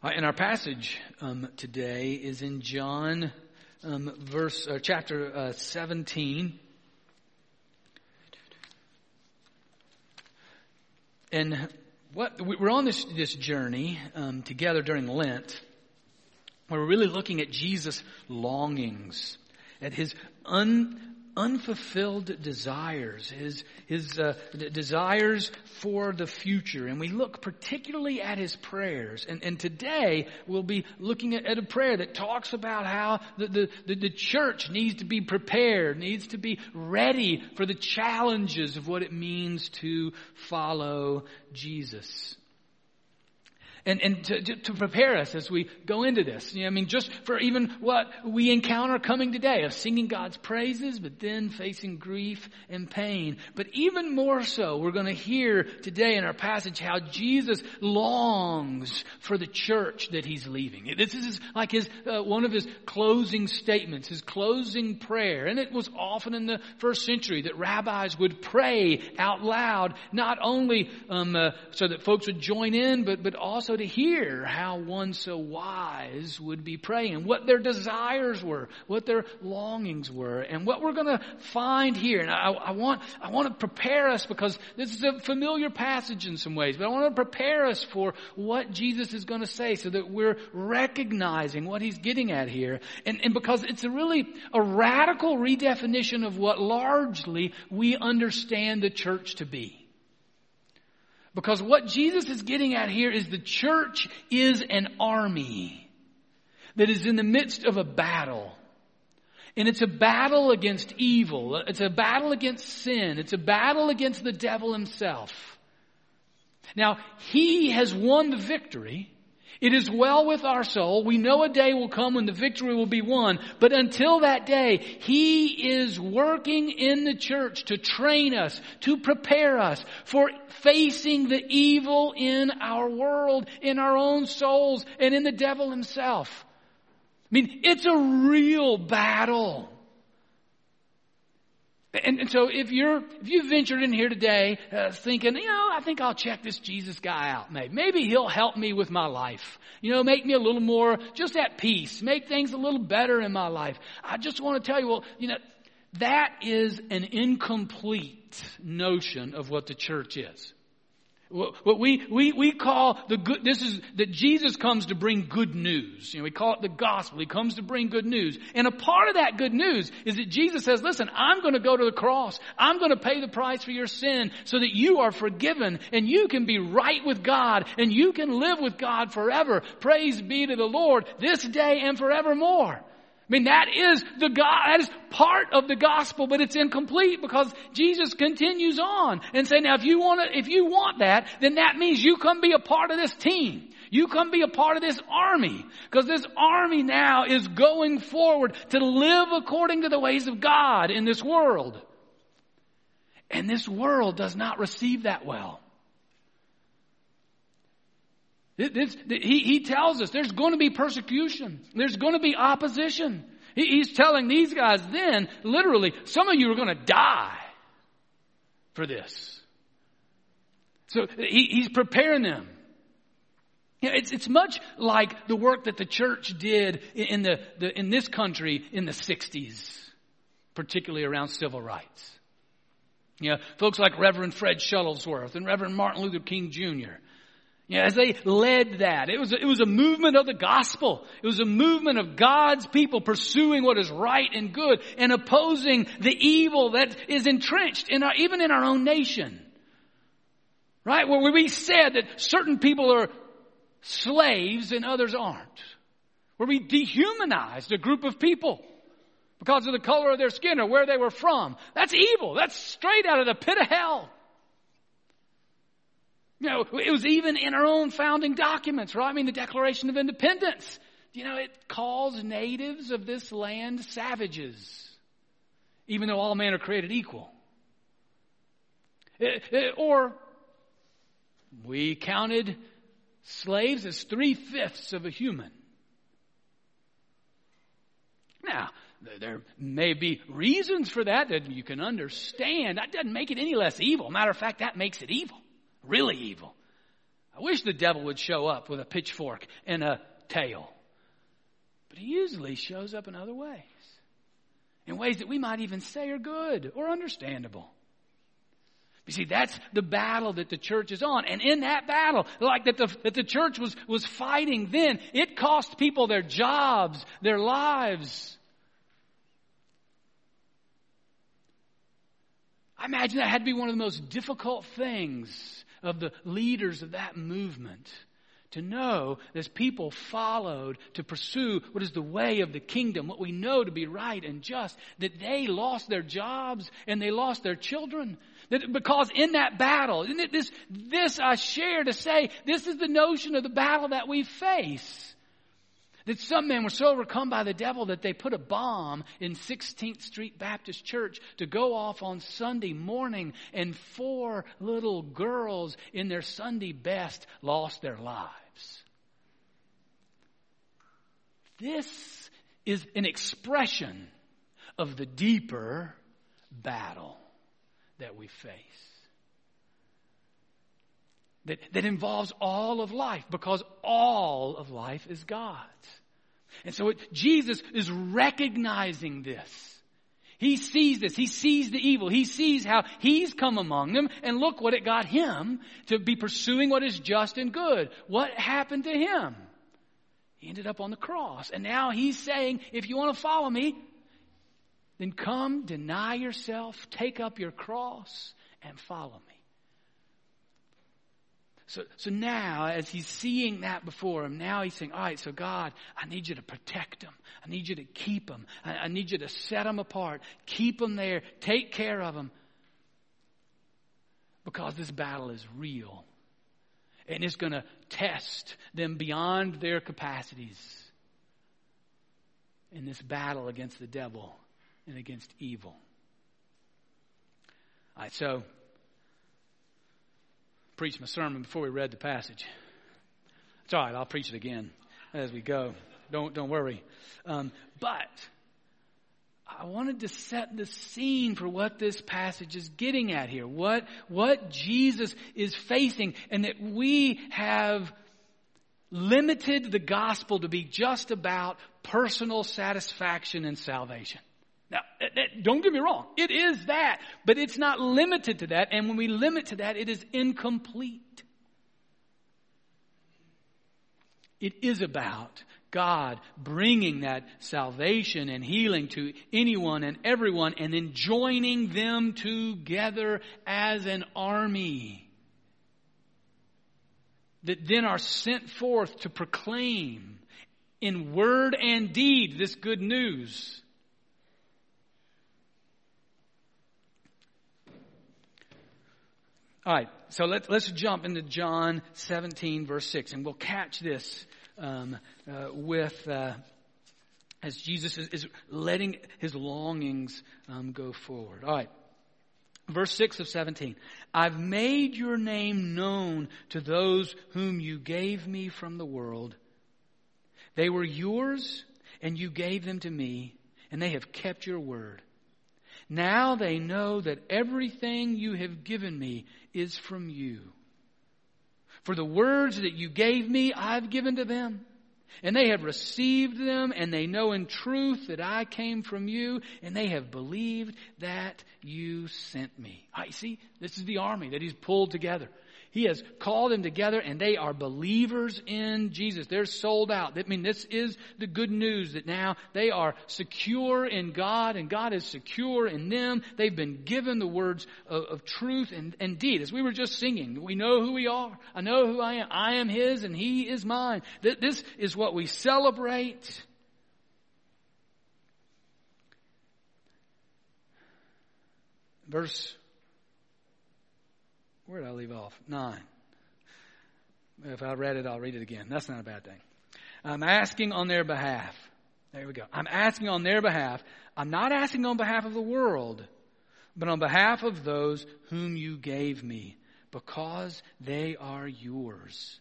Uh, and our passage um, today is in John, um, verse uh, chapter uh, 17. And what we're on this this journey um, together during Lent, we're really looking at Jesus' longings, at his un, unfulfilled desires, his, his uh, d- desires for the future. And we look particularly at his prayers. And, and today we'll be looking at, at a prayer that talks about how the, the, the church needs to be prepared, needs to be ready for the challenges of what it means to follow Jesus and, and to, to, prepare us as we go into this. You know, I mean, just for even what we encounter coming today of singing God's praises, but then facing grief and pain. But even more so, we're going to hear today in our passage how Jesus longs for the church that he's leaving. This is like his, uh, one of his closing statements, his closing prayer. And it was often in the first century that rabbis would pray out loud, not only um, uh, so that folks would join in, but, but also to hear how one so wise would be praying, what their desires were, what their longings were, and what we're going to find here. And I, I, want, I want to prepare us because this is a familiar passage in some ways, but I want to prepare us for what Jesus is going to say so that we're recognizing what he's getting at here. And, and because it's a really a radical redefinition of what largely we understand the church to be. Because what Jesus is getting at here is the church is an army that is in the midst of a battle. And it's a battle against evil. It's a battle against sin. It's a battle against the devil himself. Now, he has won the victory. It is well with our soul. We know a day will come when the victory will be won. But until that day, He is working in the church to train us, to prepare us for facing the evil in our world, in our own souls, and in the devil himself. I mean, it's a real battle. And, and, so if you're, if you ventured in here today uh, thinking, you know, I think I'll check this Jesus guy out, maybe. Maybe he'll help me with my life. You know, make me a little more just at peace, make things a little better in my life. I just want to tell you, well, you know, that is an incomplete notion of what the church is. What we, we, we call the good, this is that Jesus comes to bring good news. You know, we call it the gospel. He comes to bring good news. And a part of that good news is that Jesus says, listen, I'm going to go to the cross. I'm going to pay the price for your sin so that you are forgiven and you can be right with God and you can live with God forever. Praise be to the Lord this day and forevermore. I mean, that is the God, that is part of the gospel, but it's incomplete because Jesus continues on and say, now if you want to, if you want that, then that means you come be a part of this team. You come be a part of this army because this army now is going forward to live according to the ways of God in this world. And this world does not receive that well. He, he tells us there's going to be persecution. There's going to be opposition. He, he's telling these guys then, literally, some of you are going to die for this. So he, he's preparing them. You know, it's, it's much like the work that the church did in, the, the, in this country in the 60s, particularly around civil rights. You know, folks like Reverend Fred Shuttlesworth and Reverend Martin Luther King Jr. Yeah, as they led that, it was, it was a movement of the gospel. It was a movement of God's people pursuing what is right and good and opposing the evil that is entrenched in our, even in our own nation. Right? Where we said that certain people are slaves and others aren't. Where we dehumanized a group of people because of the color of their skin or where they were from. That's evil. That's straight out of the pit of hell. You know, it was even in our own founding documents, right? I mean, the Declaration of Independence. You know, it calls natives of this land savages, even though all men are created equal. It, it, or we counted slaves as three fifths of a human. Now, there may be reasons for that that you can understand. That doesn't make it any less evil. Matter of fact, that makes it evil really evil. I wish the devil would show up with a pitchfork and a tail. But he usually shows up in other ways. In ways that we might even say are good or understandable. You see, that's the battle that the church is on. And in that battle, like that the, that the church was, was fighting then, it cost people their jobs, their lives. I imagine that had to be one of the most difficult things of the leaders of that movement to know as people followed to pursue what is the way of the kingdom, what we know to be right and just, that they lost their jobs and they lost their children. That because in that battle, this, this I share to say, this is the notion of the battle that we face. That some men were so overcome by the devil that they put a bomb in 16th Street Baptist Church to go off on Sunday morning, and four little girls in their Sunday best lost their lives. This is an expression of the deeper battle that we face. That, that involves all of life because all of life is God's. And so it, Jesus is recognizing this. He sees this. He sees the evil. He sees how he's come among them. And look what it got him to be pursuing what is just and good. What happened to him? He ended up on the cross. And now he's saying, if you want to follow me, then come, deny yourself, take up your cross, and follow me. So, so now, as he's seeing that before him, now he's saying, all right, so God, I need you to protect them. I need you to keep them. I, I need you to set them apart. Keep them there. Take care of them. Because this battle is real. And it's going to test them beyond their capacities in this battle against the devil and against evil. All right, so preached my sermon before we read the passage. It's all right. I'll preach it again as we go. Don't don't worry. Um, but I wanted to set the scene for what this passage is getting at here. What what Jesus is facing, and that we have limited the gospel to be just about personal satisfaction and salvation. Don't get me wrong. It is that, but it's not limited to that. And when we limit to that, it is incomplete. It is about God bringing that salvation and healing to anyone and everyone and then joining them together as an army that then are sent forth to proclaim in word and deed this good news. All right, so let's, let's jump into John 17, verse 6, and we'll catch this um, uh, with uh, as Jesus is, is, letting his longings um, go forward. All right. Verse 6 of 17. I've made your name known to those whom you gave me from the world. They were yours, and you gave them to me, and they have kept your word. Now they know that everything you have given me is from you. For the words that you gave me, I've given to them. And they have received them, and they know in truth that I came from you, and they have believed that you sent me. I see, this is the army that he's pulled together. He has called them together and they are believers in Jesus. They're sold out. I mean, this is the good news that now they are secure in God and God is secure in them. They've been given the words of, of truth and, and deed. As we were just singing, we know who we are. I know who I am. I am His and He is mine. This is what we celebrate. Verse where did I leave off? Nine. If I read it, I'll read it again. That's not a bad thing. I'm asking on their behalf. There we go. I'm asking on their behalf. I'm not asking on behalf of the world, but on behalf of those whom you gave me, because they are yours.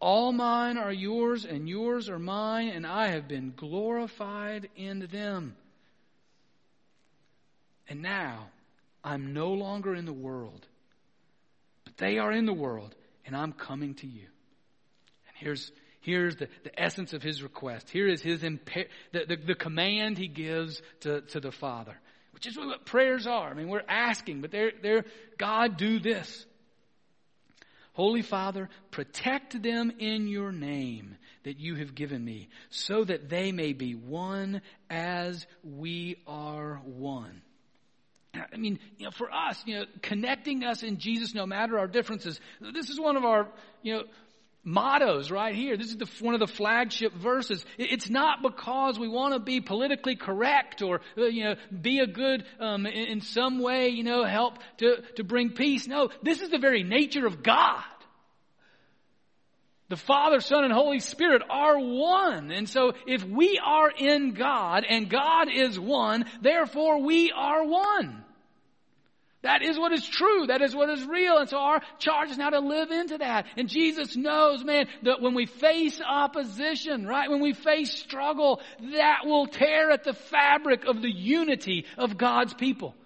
All mine are yours, and yours are mine, and I have been glorified in them. And now I'm no longer in the world they are in the world, and I'm coming to you. And here's, here's the, the essence of his request. Here is his impa- the, the, the command he gives to, to the Father, which is what prayers are. I mean, we're asking, but they're, they're, God, do this. Holy Father, protect them in your name that you have given me, so that they may be one as we are one. I mean, you know, for us, you know, connecting us in Jesus no matter our differences, this is one of our, you know, mottos right here. This is the, one of the flagship verses. It's not because we want to be politically correct or, uh, you know, be a good, um, in, in some way, you know, help to, to bring peace. No, this is the very nature of God. The Father, Son, and Holy Spirit are one. And so if we are in God and God is one, therefore we are one. That is what is true. That is what is real. And so our charge is now to live into that. And Jesus knows, man, that when we face opposition, right, when we face struggle, that will tear at the fabric of the unity of God's people.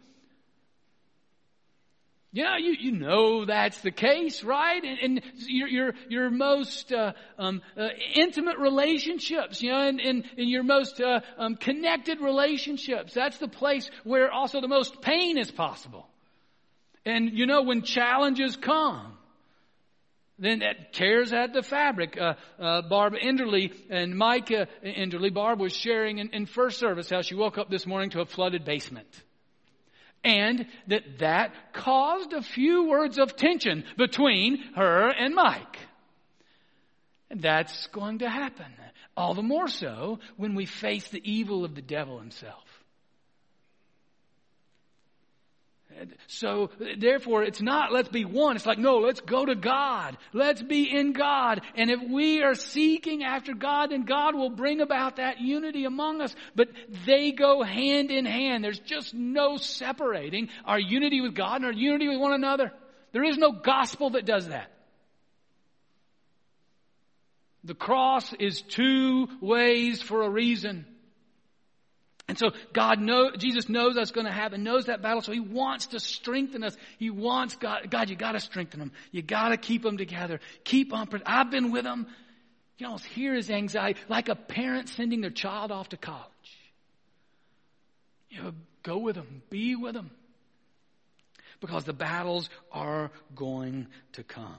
Yeah, you, you know that's the case, right? And, and your, your, your most uh, um, uh, intimate relationships, you know, and, and, and your most uh, um, connected relationships. That's the place where also the most pain is possible. And you know, when challenges come, then that tears at the fabric. Uh, uh, Barb Enderly and Mike uh, Enderly, Barb was sharing in, in first service how she woke up this morning to a flooded basement and that that caused a few words of tension between her and Mike. And that's going to happen. All the more so when we face the evil of the devil himself. So therefore it's not let's be one. It's like, no, let's go to God. Let's be in God. And if we are seeking after God, then God will bring about that unity among us. But they go hand in hand. There's just no separating our unity with God and our unity with one another. There is no gospel that does that. The cross is two ways for a reason. And so God know, Jesus knows that's going to happen, knows that battle, so He wants to strengthen us. He wants God, God, you gotta strengthen them. You gotta keep them together. Keep on, I've been with them. You almost hear his anxiety, like a parent sending their child off to college. You know, go with them, be with them. Because the battles are going to come.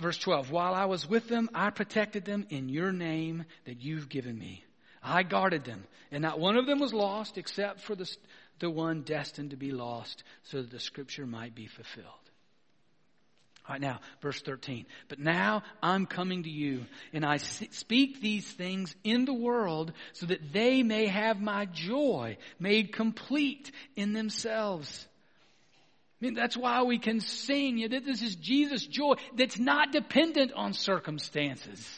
Verse 12, while I was with them, I protected them in your name that you've given me. I guarded them, and not one of them was lost except for the, the one destined to be lost, so that the scripture might be fulfilled. All right, now, verse 13. But now I'm coming to you, and I speak these things in the world so that they may have my joy made complete in themselves. I mean, that's why we can sing. This is Jesus' joy that's not dependent on circumstances.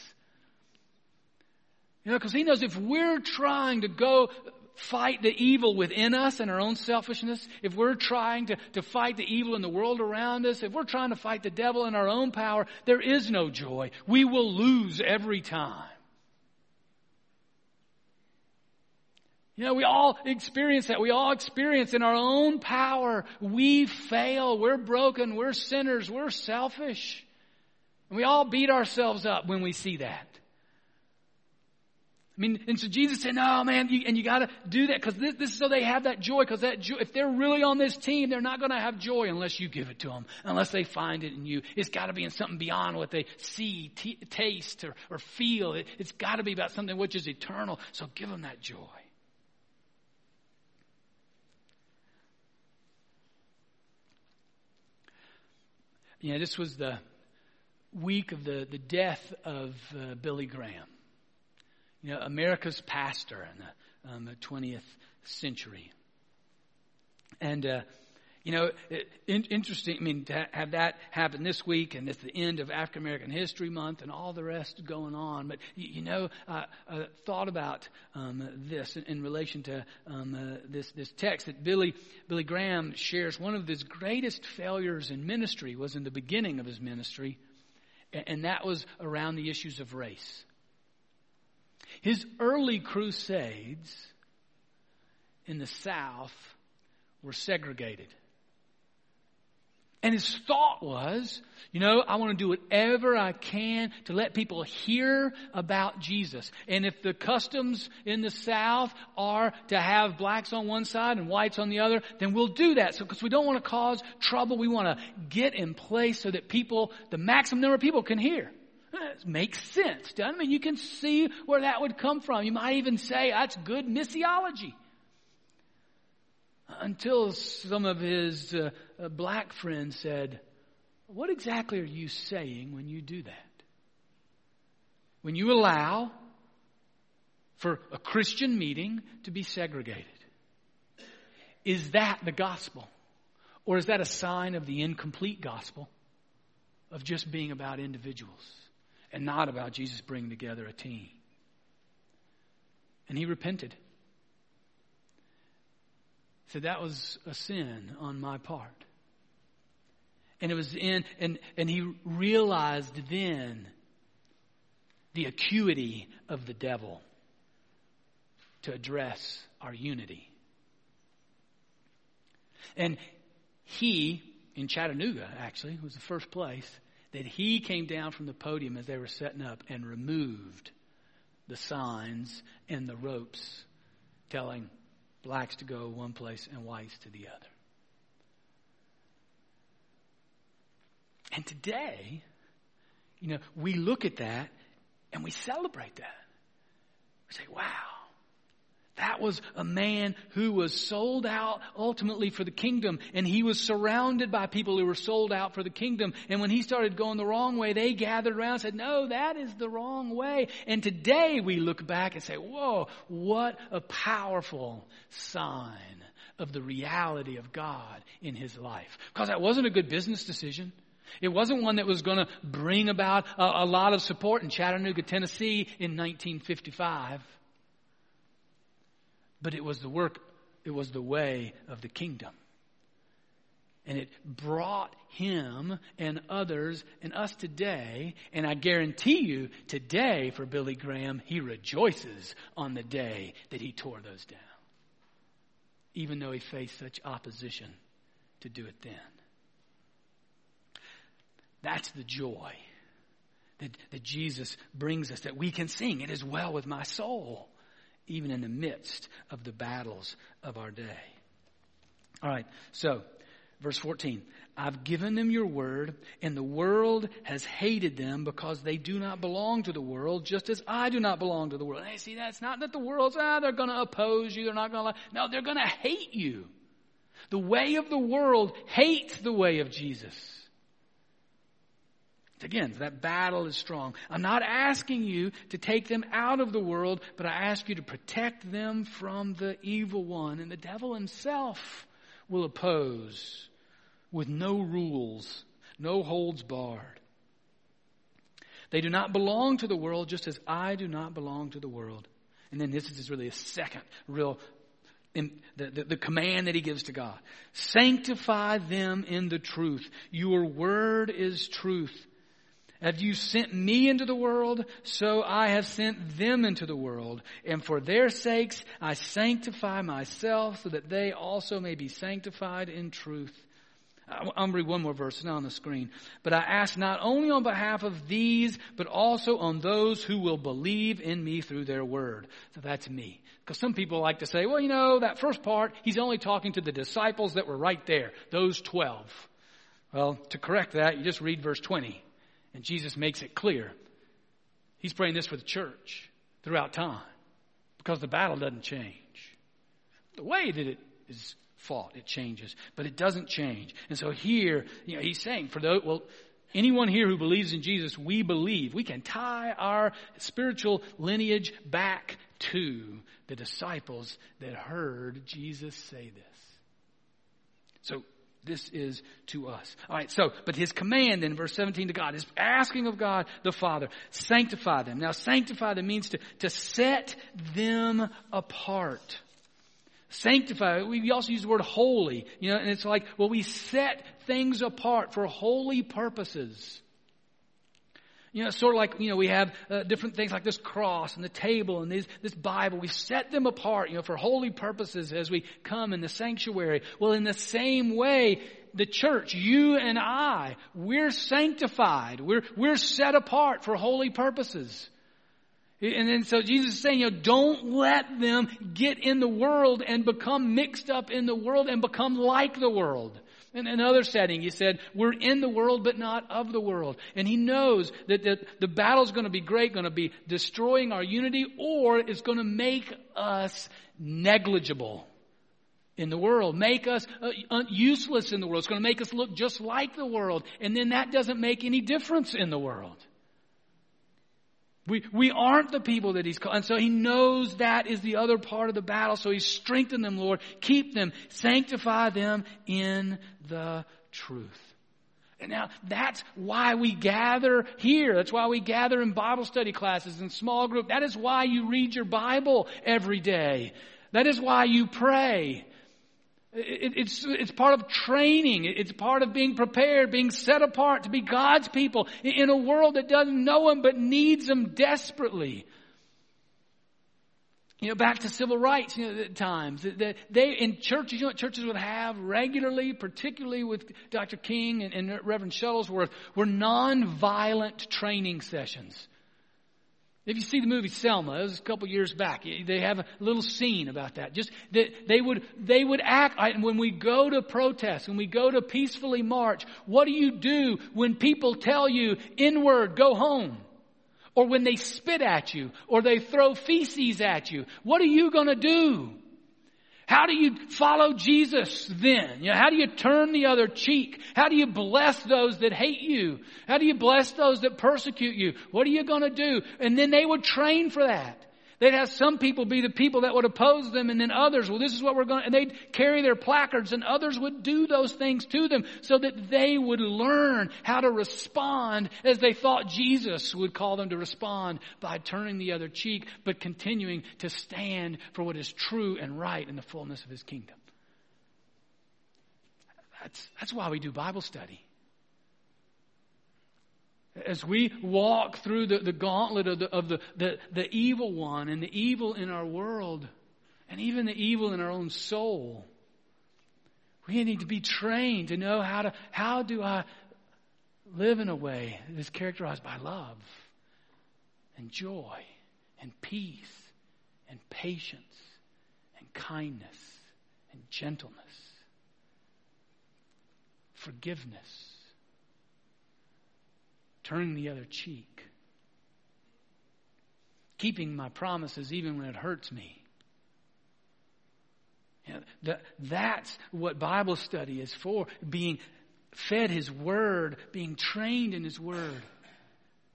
You know, because he knows if we're trying to go fight the evil within us and our own selfishness, if we're trying to, to fight the evil in the world around us, if we're trying to fight the devil in our own power, there is no joy. We will lose every time. You know, we all experience that. We all experience in our own power. We fail. We're broken. We're sinners. We're selfish. And we all beat ourselves up when we see that. I mean, and so Jesus said, no, man, you, and you gotta do that because this, this is so they have that joy because that joy, if they're really on this team, they're not gonna have joy unless you give it to them, unless they find it in you. It's gotta be in something beyond what they see, t- taste, or, or feel. It, it's gotta be about something which is eternal. So give them that joy. You know, this was the week of the, the death of uh, Billy Graham. You know, America's pastor in the, um, the 20th century. And, uh, you know, in, interesting, I mean, to have that happen this week and it's the end of African American History Month and all the rest going on. But, you, you know, uh, I thought about um, this in, in, relation to um, uh, this, this text that Billy, Billy Graham shares. One of his greatest failures in ministry was in the beginning of his ministry, and, and that was around the issues of race. His early crusades in the South were segregated And his thought was, you know, I want to do whatever I can to let people hear about Jesus. And if the customs in the South are to have blacks on one side and whites on the other, then we'll do that. So, because we don't want to cause trouble, we want to get in place so that people, the maximum number of people can hear. It makes sense, doesn't it? I mean, you can see where that would come from. You might even say that's good missiology. Until some of his uh, uh black friends said, what exactly are you saying when you do that? When you allow for a Christian meeting to be segregated? Is that the gospel? Or is that a sign of the incomplete gospel of just being about individuals and not about Jesus bringing together a team? And he repented. Said that was a sin on my part. And it was in, and, and he realized then the acuity of the devil to address our unity. And he, in Chattanooga actually, was the first place that he came down from the podium as they were setting up and removed the signs and the ropes telling blacks to go one place and whites to the other. And today, you know, we look at that and we celebrate that. We say, wow, that was a man who was sold out ultimately for the kingdom and he was surrounded by people who were sold out for the kingdom. And when he started going the wrong way, they gathered around and said, no, that is the wrong way. And today we look back and say, whoa, what a powerful sign of the reality of God in his life. Because that wasn't a good business decision. It wasn't one that was going to bring about a, a, lot of support in Chattanooga, Tennessee in 1955. But it was the work, it was the way of the kingdom. And it brought him and others and us today. And I guarantee you, today for Billy Graham, he rejoices on the day that he tore those down. Even though he faced such opposition to do it then. That's the joy that, that Jesus brings us, that we can sing, It is well with my soul, even in the midst of the battles of our day. All right, so verse 14. I've given them your word, and the world has hated them because they do not belong to the world, just as I do not belong to the world. Hey, see, that's not that the world's, ah, they're going to oppose you, they're not going to, no, they're going to hate you. The way of the world hates the way of Jesus. Again, that battle is strong. I'm not asking you to take them out of the world, but I ask you to protect them from the evil one. And the devil himself will oppose with no rules, no holds barred. They do not belong to the world just as I do not belong to the world. And then this is really a second real the, the, the, command that he gives to God. Sanctify them in the truth. Your word is truth. Have you sent me into the world? So I have sent them into the world. And for their sakes I sanctify myself so that they also may be sanctified in truth. I'm read one more verse now on the screen. But I ask not only on behalf of these, but also on those who will believe in me through their word. So that's me. Because some people like to say, well, you know, that first part, he's only talking to the disciples that were right there, those 12. Well, to correct that, you just read verse 20. And Jesus makes it clear. He's praying this for the church throughout time because the battle doesn't change. The way that it is fought, it changes, but it doesn't change. And so here, you know, he's saying for those, well, anyone here who believes in Jesus, we believe. We can tie our spiritual lineage back to the disciples that heard Jesus say this. So this is to us. All right, so, but his command in verse 17 to God is asking of God the Father, sanctify them. Now, sanctify them means to, to set them apart. Sanctify, we also use the word holy, you know, and it's like, well, we set things apart for holy purposes. You know, it's sort of like, you know, we have uh, different things like this cross and the table and these, this Bible. We set them apart, you know, for holy purposes as we come in the sanctuary. Well, in the same way, the church, you and I, we're sanctified. We're, we're set apart for holy purposes. And then so Jesus is saying, you know, don't let them get in the world and become mixed up in the world and become like the world. In another setting, he said, we're in the world, but not of the world. And he knows that the, the battle's going to be great, going to be destroying our unity, or it's going to make us negligible in the world, make us uh, useless in the world. It's going to make us look just like the world. And then that doesn't make any difference in the world. We, we aren't the people that he's called. And so he knows that is the other part of the battle. So he's strengthened them, Lord. Keep them. Sanctify them in the truth. And now that's why we gather here. That's why we gather in Bible study classes and small group. That is why you read your Bible every day. That is why you pray. It's, it's part of training. It's part of being prepared, being set apart to be God's people in a world that doesn't know Him but needs Him desperately. You know, back to civil rights, you know, times. They, in churches, you know what churches would have regularly, particularly with Dr. King and, and Reverend Shuttlesworth, were nonviolent training sessions. If you see the movie Selma, it was a couple years back. They have a little scene about that. Just that they would they would act when we go to protest, when we go to peacefully march. What do you do when people tell you inward, go home, or when they spit at you, or they throw feces at you? What are you going to do? How do you follow Jesus then? You know, how do you turn the other cheek? How do you bless those that hate you? How do you bless those that persecute you? What are you going to do? And then they would train for that. They'd have some people be the people that would oppose them and then others, well, this is what we're going, to, and they'd carry their placards and others would do those things to them so that they would learn how to respond as they thought Jesus would call them to respond by turning the other cheek, but continuing to stand for what is true and right in the fullness of His kingdom. That's, that's why we do Bible study. As we walk through the, the gauntlet of, the, of the, the, the evil one and the evil in our world, and even the evil in our own soul, we need to be trained to know how to, how do I live in a way that is characterized by love and joy and peace and patience and kindness and gentleness, forgiveness turning the other cheek, keeping my promises even when it hurts me. You know, that, that's what Bible study is for, being fed His Word, being trained in His Word,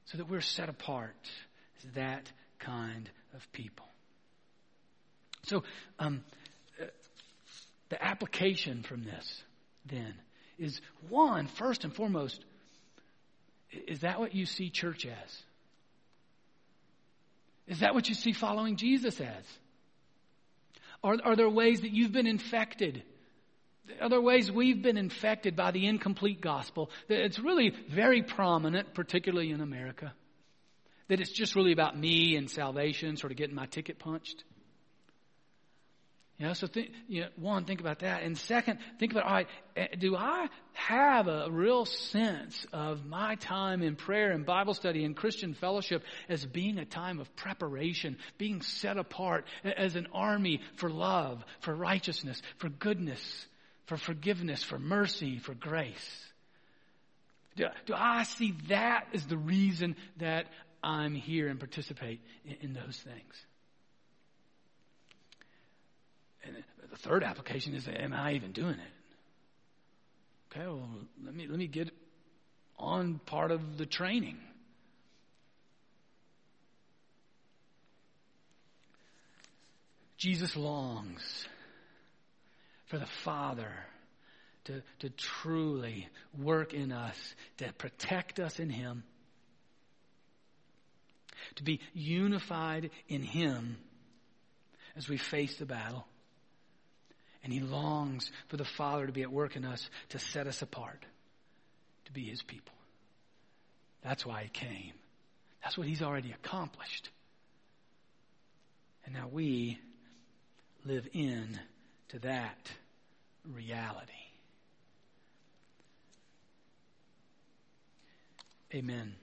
so that we're set apart as that kind of people. So, um, the application from this, then, is one, first and foremost, is that what you see church as? Is that what you see following Jesus as? Are, are there ways that you've been infected? Are there ways we've been infected by the incomplete gospel? That it's really very prominent, particularly in America. That it's just really about me and salvation, sort of getting my ticket punched. You know, so think, you know, one, think about that. And second, think about, all right, eh, do I have a real sense of my time in prayer and Bible study and Christian fellowship as being a time of preparation, being set apart as an army for love, for righteousness, for goodness, for forgiveness, for mercy, for grace? Do, do I see that as the reason that I'm here and participate in, in those things? And the third application is, am I even doing it? Okay, well, let me, let me get on part of the training. Jesus longs for the Father to, to truly work in us, to protect us in Him, to be unified in Him as we face the battle. And he longs for the Father to be at work in us to set us apart, to be his people. That's why he came. That's what he's already accomplished. And now we live in to that reality. Amen.